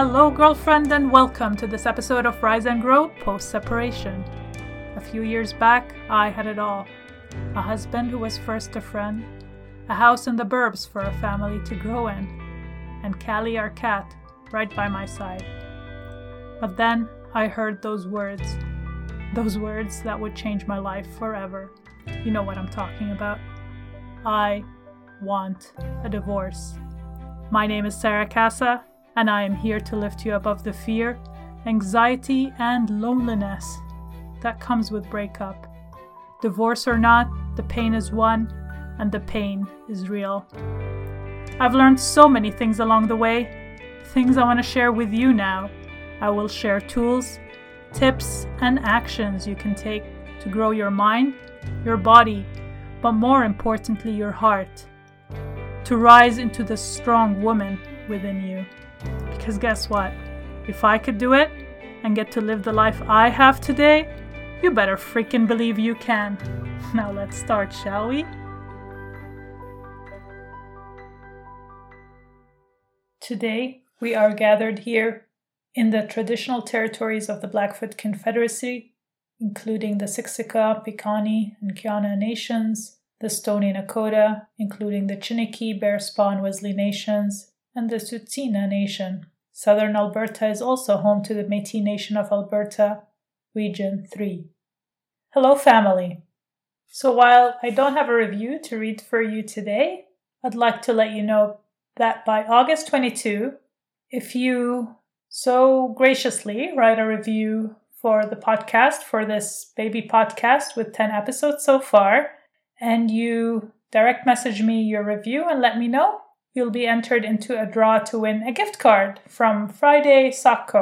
Hello, girlfriend, and welcome to this episode of Rise and Grow Post Separation. A few years back, I had it all a husband who was first a friend, a house in the burbs for a family to grow in, and Callie, our cat, right by my side. But then I heard those words, those words that would change my life forever. You know what I'm talking about. I want a divorce. My name is Sara Kassa, and I am here to lift you above the fear, anxiety, and loneliness that comes with breakup. Divorce or not, the pain is one, and the pain is real. I've learned so many things along the way, things I want to share with you now. I will share tools, tips, and actions you can take to grow your mind, your body, but more importantly, your heart. To rise into the strong woman within you. Because guess what? If I could do it and get to live the life I have today, you better freaking believe you can. Now let's start, shall we? Today, we are gathered here in the traditional territories of the Blackfoot Confederacy, including the Siksika, Piikani, and Kainai nations, the Stoney Nakoda, including the Chiniki, Bearspaw, and Wesley nations, and the Tsuut'ina Nation. Southern Alberta is also home to the Métis Nation of Alberta, Region 3. Hello, family. So, while I don't have a review to read for you today, I'd like to let you know that by August 22, if you so graciously write a review for the podcast, for this baby podcast with 10 episodes so far, and you direct message me your review and let me know, you'll be entered into a draw to win a gift card from Friday Sock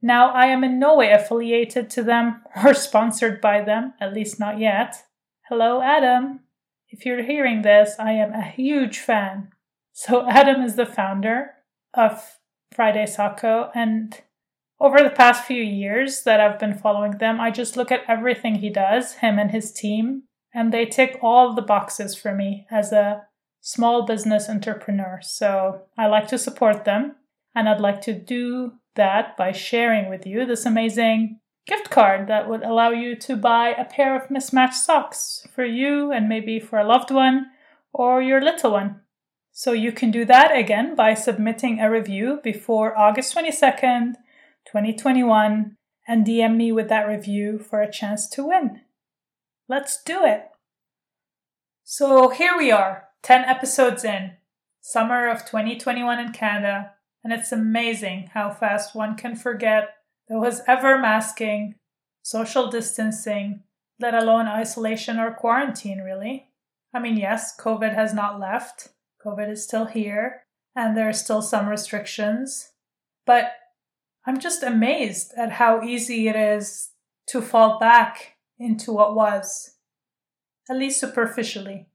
Now, I am in no way affiliated to them or sponsored by them, at least not yet. Hello, Adam. If you're hearing this, I am a huge fan. So, Adam is the founder of Friday Sock Co, and over the past few years that I've been following them, I just look at everything he does, him and his team, and they tick all the boxes for me as a small business entrepreneurs. So I like to support them, and I'd like to do that by sharing with you this amazing gift card that would allow you to buy a pair of mismatched socks for you and maybe for a loved one or your little one. So you can do that again by submitting a review before August 22nd, 2021, and DM me with that review for a chance to win. Let's do it! So here we are, 10 episodes in, summer of 2021 in Canada, and it's amazing how fast one can forget there was ever masking, social distancing, let alone isolation or quarantine, really. I mean, yes, COVID has not left COVID is still here and there are still some restrictions. But I'm just amazed at how easy it is to fall back into what was, at least superficially.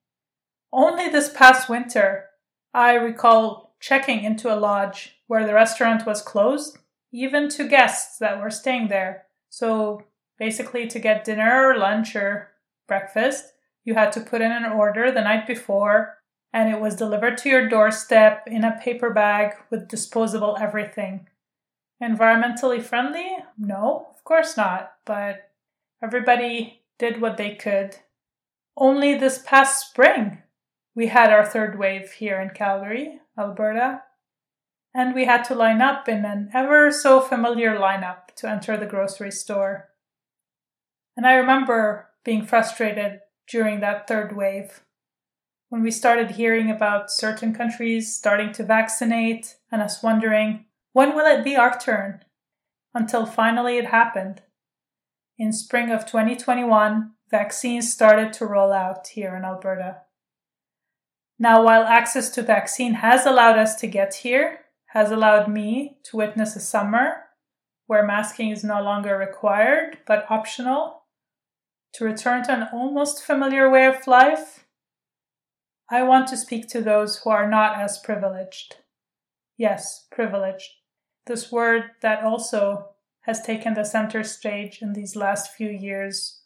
Only this past winter, I recall checking into a lodge where the restaurant was closed, even to guests that were staying there. So basically, to get dinner or lunch or breakfast, you had to put in an order the night before and it was delivered to your doorstep in a paper bag with disposable everything. Environmentally friendly? No, of course not, but everybody did what they could. Only this past spring, we had our third wave here in Calgary, Alberta, and we had to line up in an ever so familiar lineup to enter the grocery store. And I remember being frustrated during that third wave when we started hearing about certain countries starting to vaccinate and us wondering, when will it be our turn? Until finally it happened. In spring of 2021, vaccines started to roll out here in Alberta. Now, while access to vaccine has allowed us to get here, has allowed me to witness a summer where masking is no longer required but optional, to return to an almost familiar way of life, I want to speak to those who are not as privileged. Yes, privileged. This word that also has taken the center stage in these last few years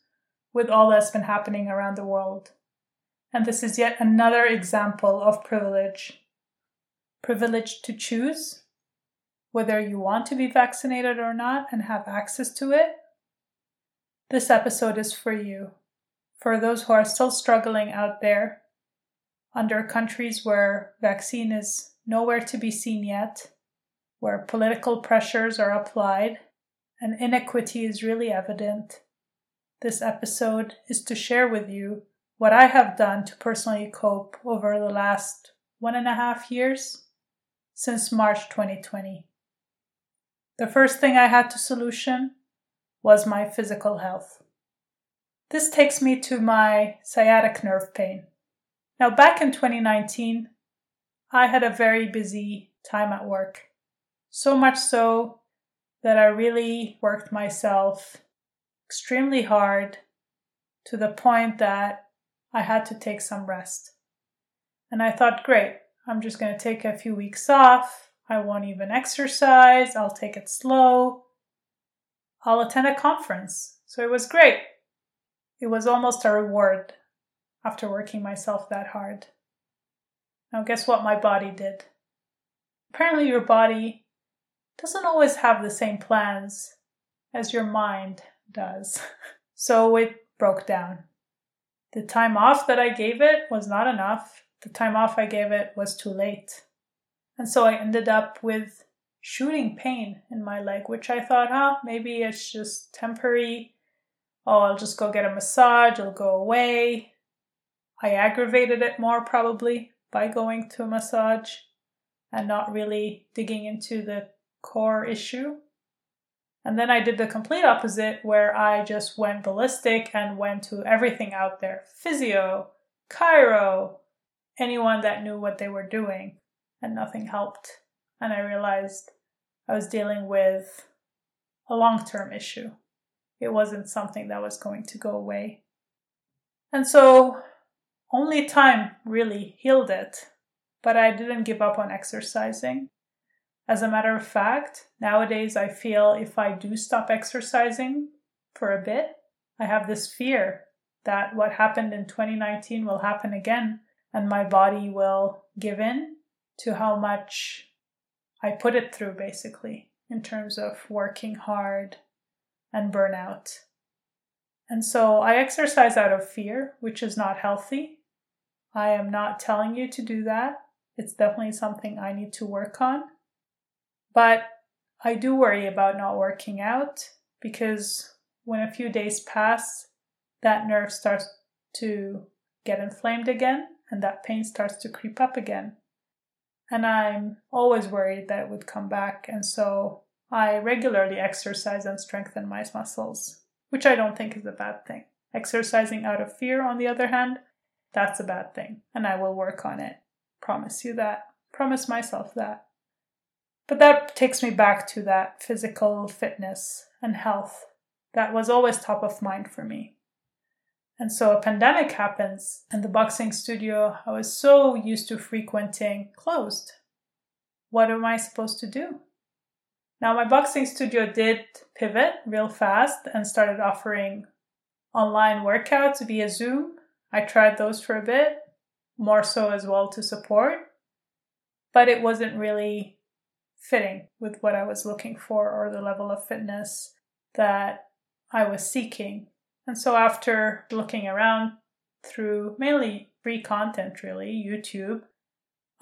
with all that's been happening around the world. And this is yet another example of privilege. Privilege to choose whether you want to be vaccinated or not and have access to it, this episode is for you. For those who are still struggling out there under countries where vaccine is nowhere to be seen yet, where political pressures are applied and inequity is really evident. This episode is to share with you what I have done to personally cope over the last one and a half years since March 2020. The first thing I had to solution was my physical health. This takes me to my sciatic nerve pain. Now, back in 2019, I had a very busy time at work. So much so that I really worked myself extremely hard to the point that I had to take some rest. And I thought, great, I'm just going to take a few weeks off. I won't even exercise. I'll take it slow. I'll attend a conference. So it was great. It was almost a reward after working myself that hard. Now, guess what my body did? Apparently, your body doesn't always have the same plans as your mind does. So it broke down. The time off that I gave it was not enough. The time off I gave it was too late. And so I ended up with shooting pain in my leg, which I thought, huh, maybe it's just temporary. Oh, I'll just go get a massage, it'll go away. I aggravated it more probably by going to a massage and not really digging into the core issue. And then I did the complete opposite where I just went ballistic and went to everything out there physio, chiro, anyone that knew what they were doing, and nothing helped. And I realized I was dealing with a long term issue. It wasn't something that was going to go away. And so only time really healed it, but I didn't give up on exercising. As a matter of fact, nowadays I feel if I do stop exercising for a bit, I have this fear that what happened in 2019 will happen again and my body will give in to how much I put it through, basically, in terms of working hard and burnout. And so I exercise out of fear, which is not healthy. I am not telling you to do that. It's definitely something I need to work on. But I do worry about not working out because when a few days pass, that nerve starts to get inflamed again and that pain starts to creep up again. And I'm always worried that it would come back, and so I regularly exercise and strengthen my muscles, which I don't think is a bad thing. Exercising out of fear, on the other hand, that's a bad thing, and I will work on it. Promise you that. Promise myself that. But that takes me back to that physical fitness and health that was always top of mind for me. And so a pandemic happens, and the boxing studio I was so used to frequenting closed. What am I supposed to do? Now, my boxing studio did pivot real fast and started offering online workouts via Zoom. I tried those for a bit, more so as well to support, but it wasn't really fitting with what I was looking for or the level of fitness that I was seeking. And so, after looking around through mainly free content, really, YouTube,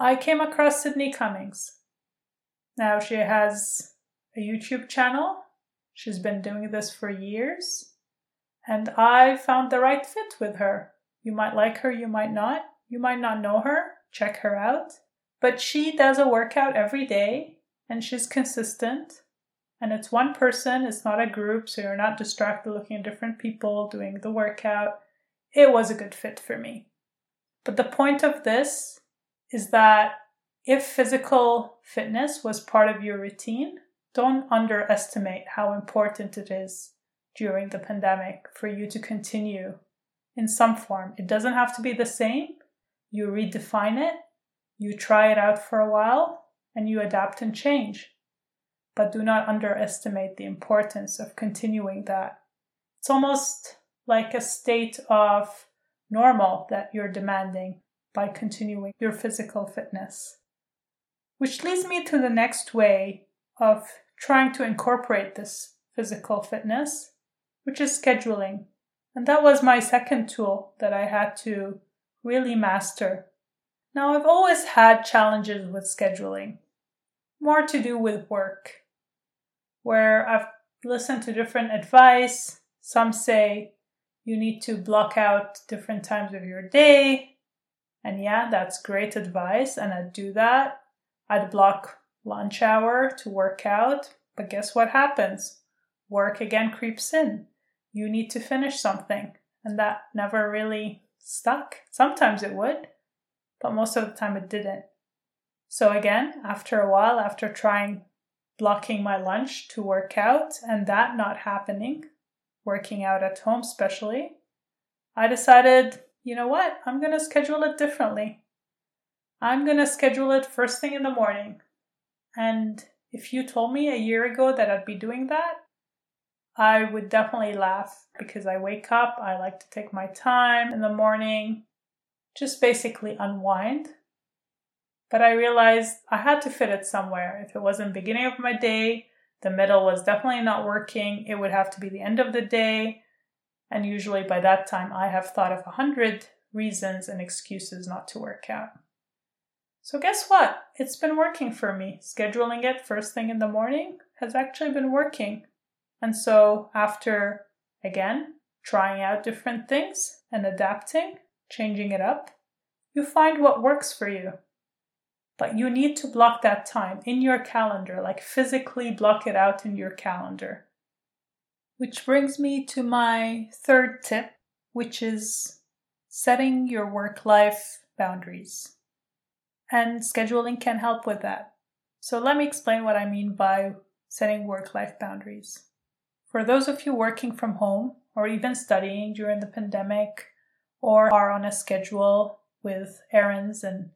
I came across Sydney Cummings. Now, she has a YouTube channel. She's been doing this for years. And I found the right fit with her. You might like her, you might not. You might not know her. Check her out. But she does a workout every day and she's consistent. And it's one person, it's not a group, so you're not distracted looking at different people doing the workout. It was a good fit for me. But the point of this is that if physical fitness was part of your routine, don't underestimate how important it is during the pandemic for you to continue in some form. It doesn't have to be the same. You redefine it, you try it out for a while, and you adapt and change. But do not underestimate the importance of continuing that. It's almost like a state of normal that you're demanding by continuing your physical fitness. Which leads me to the next way of trying to incorporate this physical fitness, which is scheduling. And that was my second tool that I had to really master. Now, I've always had challenges with scheduling, more to do with work, where I've listened to different advice. Some say you need to block out different times of your day. And yeah, that's great advice, and I'd do that. I'd block lunch hour to work out, but guess what happens? Work again creeps in. You need to finish something, and that never really stuck. Sometimes it would, but most of the time it didn't. So, again, after a while, after trying blocking my lunch to work out and that not happening, working out at home especially, I decided, you know what, I'm going to schedule it differently. I'm going to schedule it first thing in the morning. And if you told me a year ago that I'd be doing that, I would definitely laugh because I wake up, I like to take my time in the morning, just basically unwind. But I realized I had to fit it somewhere. If it wasn't beginning of my day, the middle was definitely not working. It would have to be the end of the day. And usually by that time, I have thought of a hundred reasons and excuses not to work out. So, guess what? It's been working for me. Scheduling it first thing in the morning has actually been working. And so, after again trying out different things and adapting, changing it up, you find what works for you. But you need to block that time in your calendar, like physically block it out in your calendar. Which brings me to my third tip, which is setting your work life boundaries and scheduling can help with that. So, let me explain what I mean by setting work life boundaries. For those of you working from home or even studying during the pandemic or are on a schedule with errands and,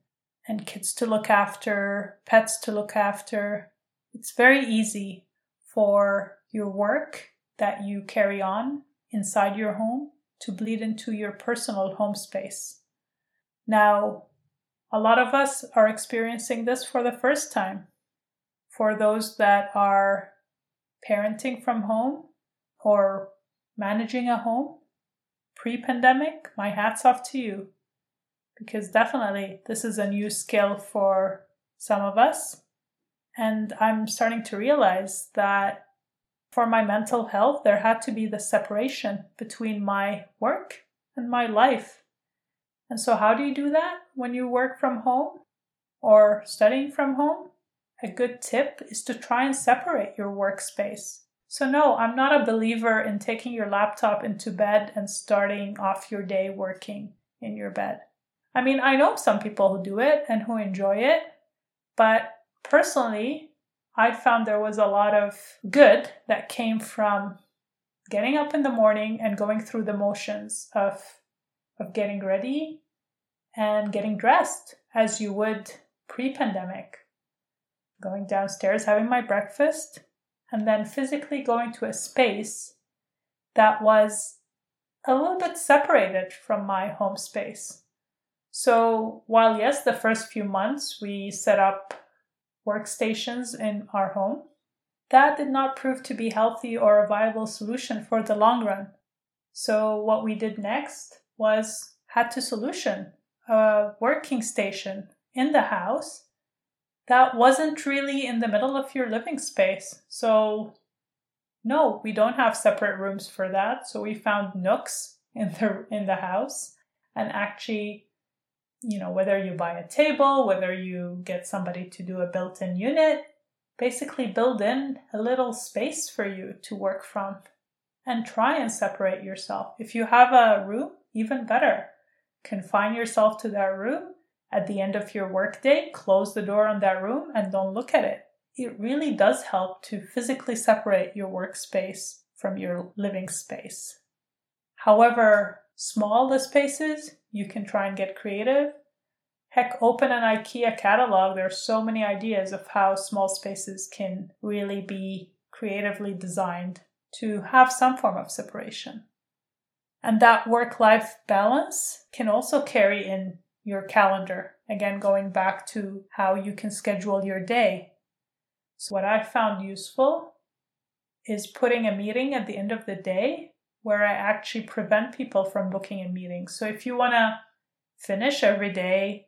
and kids to look after, pets to look after, it's very easy for your work that you carry on inside your home to bleed into your personal home space. Now, a lot of us are experiencing this for the first time. For those that are parenting from home or managing a home pre pandemic, my hat's off to you. Because definitely this is a new skill for some of us. And I'm starting to realize that for my mental health, there had to be the separation between my work and my life. And so, how do you do that when you work from home or studying from home? A good tip is to try and separate your workspace. So, no, I'm not a believer in taking your laptop into bed and starting off your day working in your bed. I mean, I know some people who do it and who enjoy it, but personally, I found there was a lot of good that came from getting up in the morning and going through the motions of of getting ready and getting dressed as you would pre pandemic. Going downstairs, having my breakfast, and then physically going to a space that was a little bit separated from my home space. So, while yes, the first few months we set up workstations in our home, that did not prove to be healthy or a viable solution for the long run. So, what we did next was had to solution a working station in the house that wasn't really in the middle of your living space. So no, we don't have separate rooms for that. So we found nooks in the in the house and actually you know whether you buy a table, whether you get somebody to do a built-in unit, basically build in a little space for you to work from and try and separate yourself. If you have a room, even better. Confine yourself to that room. At the end of your workday, close the door on that room and don't look at it. It really does help to physically separate your workspace from your living space. However small the space is, you can try and get creative. Heck, open an IKEA catalog. There are so many ideas of how small spaces can really be creatively designed to have some form of separation. And that work life balance can also carry in your calendar. Again, going back to how you can schedule your day. So, what I found useful is putting a meeting at the end of the day where I actually prevent people from booking a meeting. So, if you want to finish every day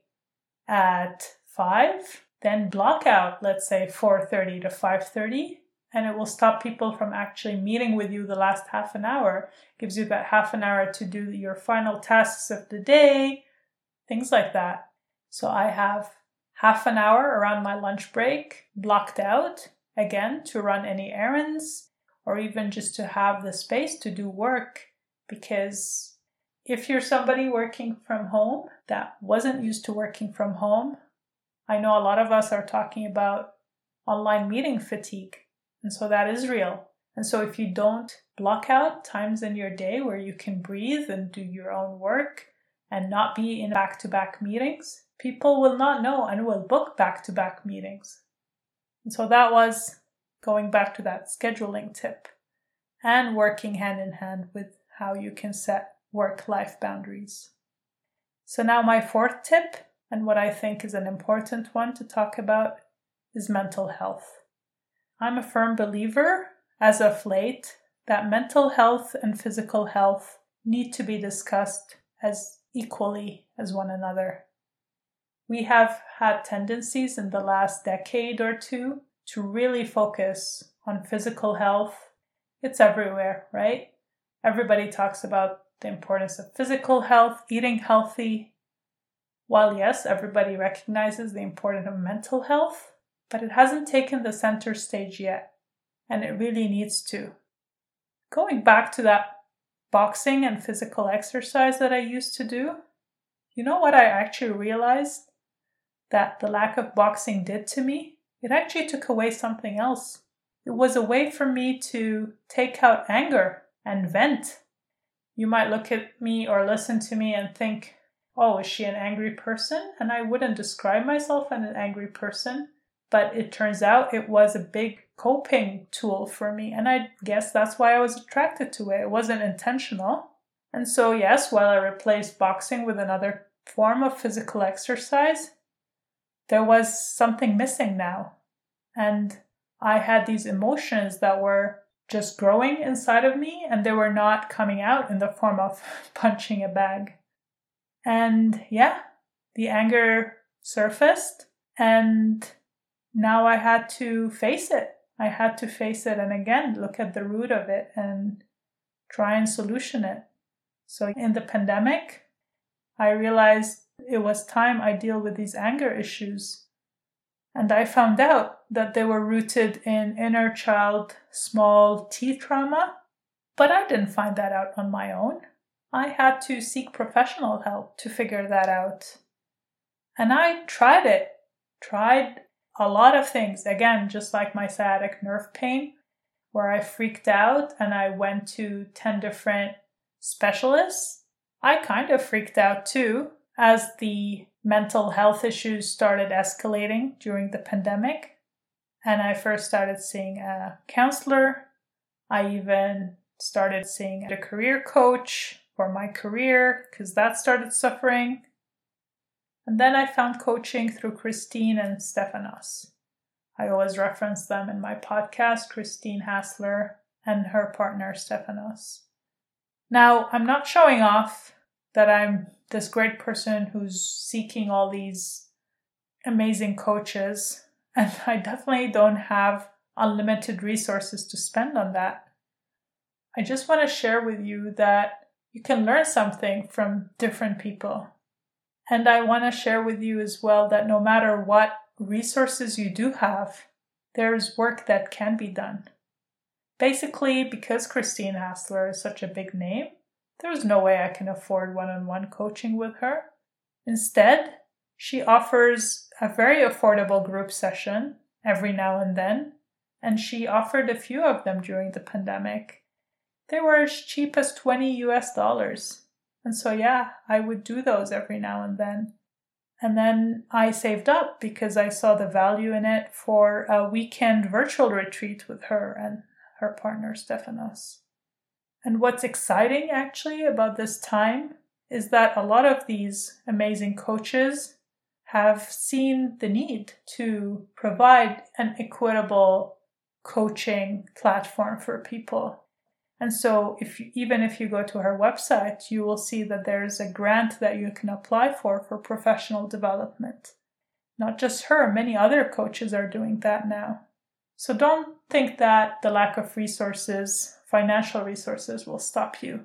at 5, then block out, let's say 4:30 to 5:30 and it will stop people from actually meeting with you the last half an hour. gives you that half an hour to do your final tasks of the day, things like that. So I have half an hour around my lunch break blocked out again to run any errands or even just to have the space to do work because if you're somebody working from home that wasn't used to working from home, I know a lot of us are talking about online meeting fatigue and so that is real. And so if you don't block out times in your day where you can breathe and do your own work and not be in back to back meetings, people will not know and will book back to back meetings. And so that was going back to that scheduling tip and working hand in hand with how you can set work life boundaries. So, now my fourth tip, and what I think is an important one to talk about, is mental health. I'm a firm believer, as of late, that mental health and physical health need to be discussed as equally as one another. We have had tendencies in the last decade or two to really focus on physical health. It's everywhere, right? Everybody talks about the importance of physical health, eating healthy. While, yes, everybody recognizes the importance of mental health, but it hasn't taken the center stage yet, and it really needs to. Going back to that boxing and physical exercise that I used to do, you know what I actually realized that the lack of boxing did to me? It actually took away something else. It was a way for me to take out anger and vent. You might look at me or listen to me and think, oh, is she an angry person? And I wouldn't describe myself as an angry person but it turns out it was a big coping tool for me. And I guess that's why I was attracted to it. It wasn't intentional. And so, yes, while I replaced boxing with another form of physical exercise, there was something missing now. And I had these emotions that were just growing inside of me and they were not coming out in the form of punching a bag. And yeah, the anger surfaced and now I had to face it. I had to face it and again look at the root of it and try and solution it. So in the pandemic, I realized it was time I deal with these anger issues. And I found out that they were rooted in inner child small t trauma. But I didn't find that out on my own. I had to seek professional help to figure that out. And I tried it, tried a lot of things. Again, just like my sciatic nerve pain, where I freaked out and I went to 10 different specialists. I kind of freaked out too as the mental health issues started escalating during the pandemic. And I first started seeing a counselor. I even started seeing a career coach for my career because that started suffering. And then I found coaching through Christine and Stefanos. I always reference them in my podcast, Christine Hassler and her partner, Stefanos. Now, I'm not showing off that I'm this great person who's seeking all these amazing coaches, and I definitely don't have unlimited resources to spend on that. I just want to share with you that you can learn something from different people. And I want to share with you as well that no matter what resources you do have, there's work that can be done. Basically, because Christine Hassler is such a big name, there's no way I can afford one on one coaching with her. Instead, she offers a very affordable group session every now and then, and she offered a few of them during the pandemic. They were as cheap as 20 US dollars. And so, yeah, I would do those every now and then. And then I saved up because I saw the value in it for a weekend virtual retreat with her and her partner, Stefanos. And what's exciting actually about this time is that a lot of these amazing coaches have seen the need to provide an equitable coaching platform for people. And so if you, even if you go to her website, you will see that there's a grant that you can apply for for professional development. Not just her, many other coaches are doing that now. So don't think that the lack of resources, financial resources, will stop you.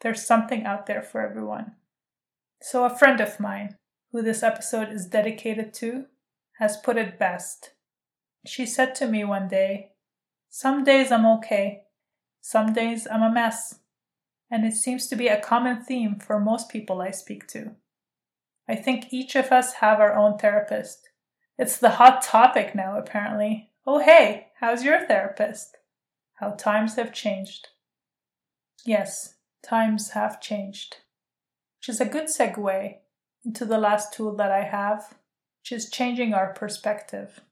There's something out there for everyone. So, a friend of mine, who this episode is dedicated to, has put it best. She said to me one day, Some days I'm okay, some days I'm a mess. And it seems to be a common theme for most people I speak to. I think each of us have our own therapist. It's the hot topic now, apparently, Oh, hey, how's your therapist? How times have changed. Yes, times have changed. Which is a good segue into the last tool that I have, which is changing our perspective,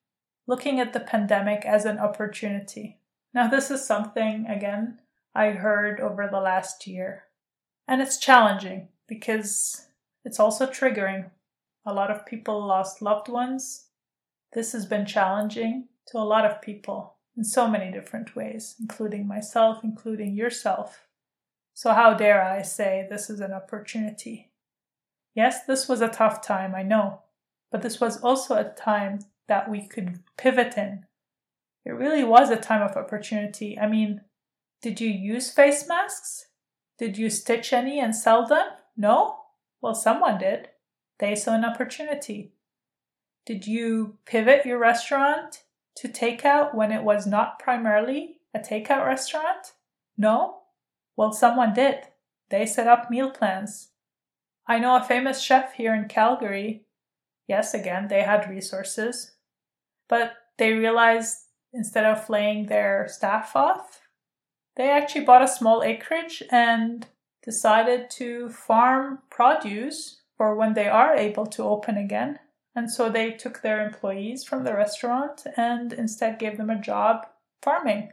looking at the pandemic as an opportunity. Now, this is something, again, I heard over the last year. And it's challenging because it's also triggering. A lot of people lost loved ones. This has been challenging to a lot of people in so many different ways, including myself, including yourself. So, how dare I say this is an opportunity? Yes, this was a tough time, I know, but this was also a time that we could pivot in. It really was a time of opportunity. I mean, did you use face masks? Did you stitch any and sell them? No? Well, someone did. They saw an opportunity. Did you pivot your restaurant to takeout when it was not primarily a takeout restaurant? No? Well, someone did. They set up meal plans. I know a famous chef here in Calgary. Yes, again, they had resources, but they realized instead of laying their staff off, they actually bought a small acreage and decided to farm produce for when they are able to open again and so they took their employees from the restaurant and instead gave them a job farming.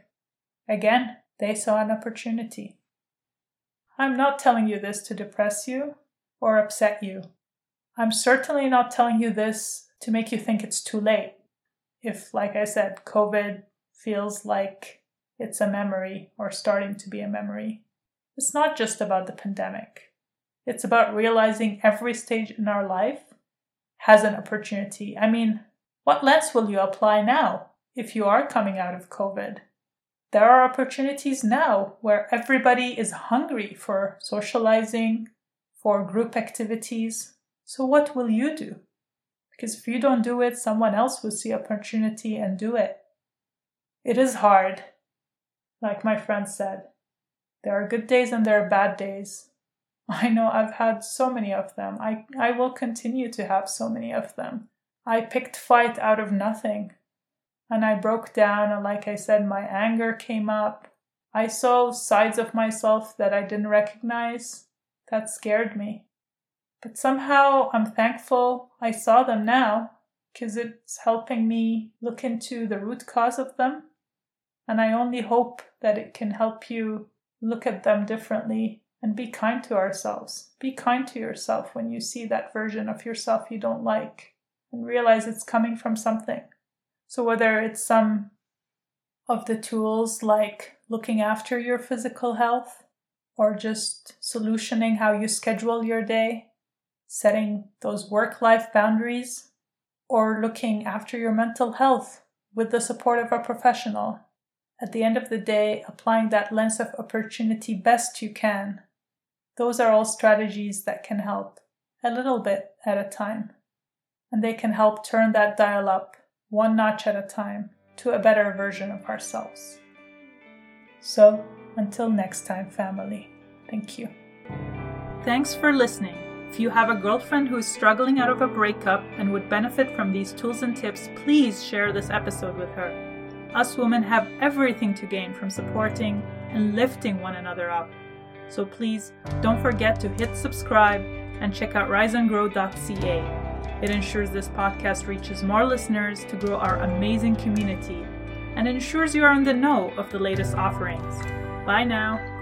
Again, they saw an opportunity. I'm not telling you this to depress you or upset you. I'm certainly not telling you this to make you think it's too late. If, like I said, COVID feels like it's a memory or starting to be a memory, it's not just about the pandemic. It's about realizing every stage in our life has an opportunity. I mean, what lens will you apply now if you are coming out of COVID? There are opportunities now where everybody is hungry for socializing, for group activities. So, what will you do? Because if you don't do it, someone else will see opportunity and do it. It is hard. Like my friend said, there are good days and there are bad days. I know I've had so many of them. I, I will continue to have so many of them. I picked fight out of nothing. And I broke down, and like I said, my anger came up. I saw sides of myself that I didn't recognize. That scared me. But somehow I'm thankful I saw them now because it's helping me look into the root cause of them. And I only hope that it can help you look at them differently and be kind to ourselves. Be kind to yourself when you see that version of yourself you don't like and realize it's coming from something. So, whether it's some of the tools like looking after your physical health or just solutioning how you schedule your day, setting those work life boundaries, or looking after your mental health with the support of a professional. At the end of the day, applying that lens of opportunity best you can those are all strategies that can help a little bit at a time. And they can help turn that dial up one notch at a time to a better version of ourselves. So, until next time, family, thank you. Thanks for listening. If you have a girlfriend who is struggling out of a breakup and would benefit from these tools and tips, please share this episode with her. Us women have everything to gain from supporting and lifting one another up. So please don't forget to hit subscribe and check out riseandgrow.ca. It ensures this podcast reaches more listeners to grow our amazing community and ensures you are in the know of the latest offerings. Bye now.